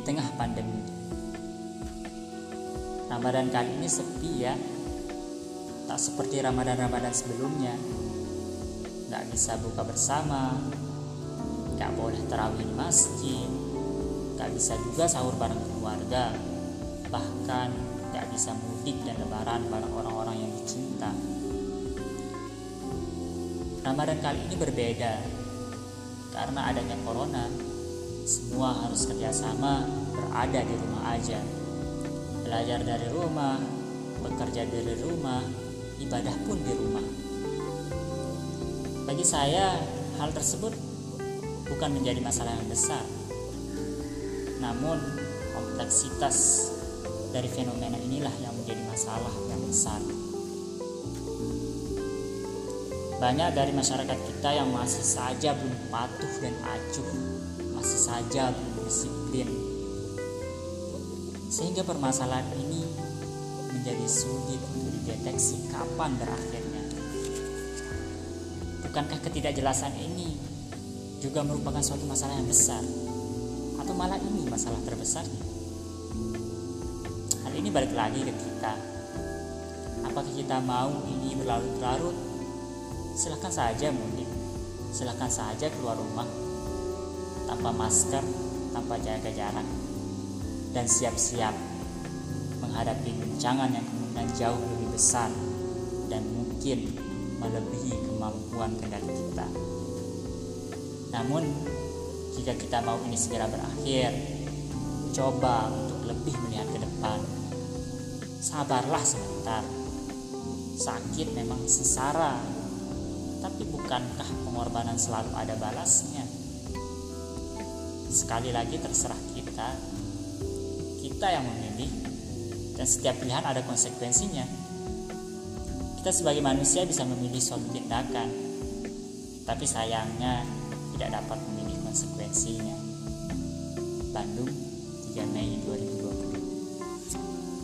tengah pandemi. Ramadan kali ini sepi ya, tak seperti Ramadan-Ramadan sebelumnya. Gak bisa buka bersama, gak boleh terawih di masjid, gak bisa juga sahur bareng keluarga, bahkan gak bisa mudik dan lebaran bareng orang-orang yang dicinta. Ramadan kali ini berbeda karena adanya corona. Semua harus kerjasama berada di rumah aja. Belajar dari rumah, bekerja dari rumah, ibadah pun di rumah. Bagi saya, hal tersebut bukan menjadi masalah yang besar. Namun, kompleksitas dari fenomena inilah yang menjadi masalah yang besar. Banyak dari masyarakat kita yang masih saja belum patuh dan acuh, masih saja belum disiplin. Sehingga permasalahan ini menjadi sulit untuk dideteksi kapan berakhirnya. Bukankah ketidakjelasan ini juga merupakan suatu masalah yang besar? Atau malah ini masalah terbesarnya? Hal ini balik lagi ke kita. Apakah kita mau ini berlarut-larut silahkan saja mudik, silahkan saja keluar rumah tanpa masker, tanpa jaga jarak, dan siap-siap menghadapi guncangan yang kemungkinan jauh lebih besar dan mungkin melebihi kemampuan kendali kita. Namun, jika kita mau ini segera berakhir, coba untuk lebih melihat ke depan. Sabarlah sebentar. Sakit memang sesara tapi bukankah pengorbanan selalu ada balasnya? Sekali lagi terserah kita. Kita yang memilih dan setiap pilihan ada konsekuensinya. Kita sebagai manusia bisa memilih suatu tindakan, tapi sayangnya tidak dapat memilih konsekuensinya. Bandung, 3 Mei 2020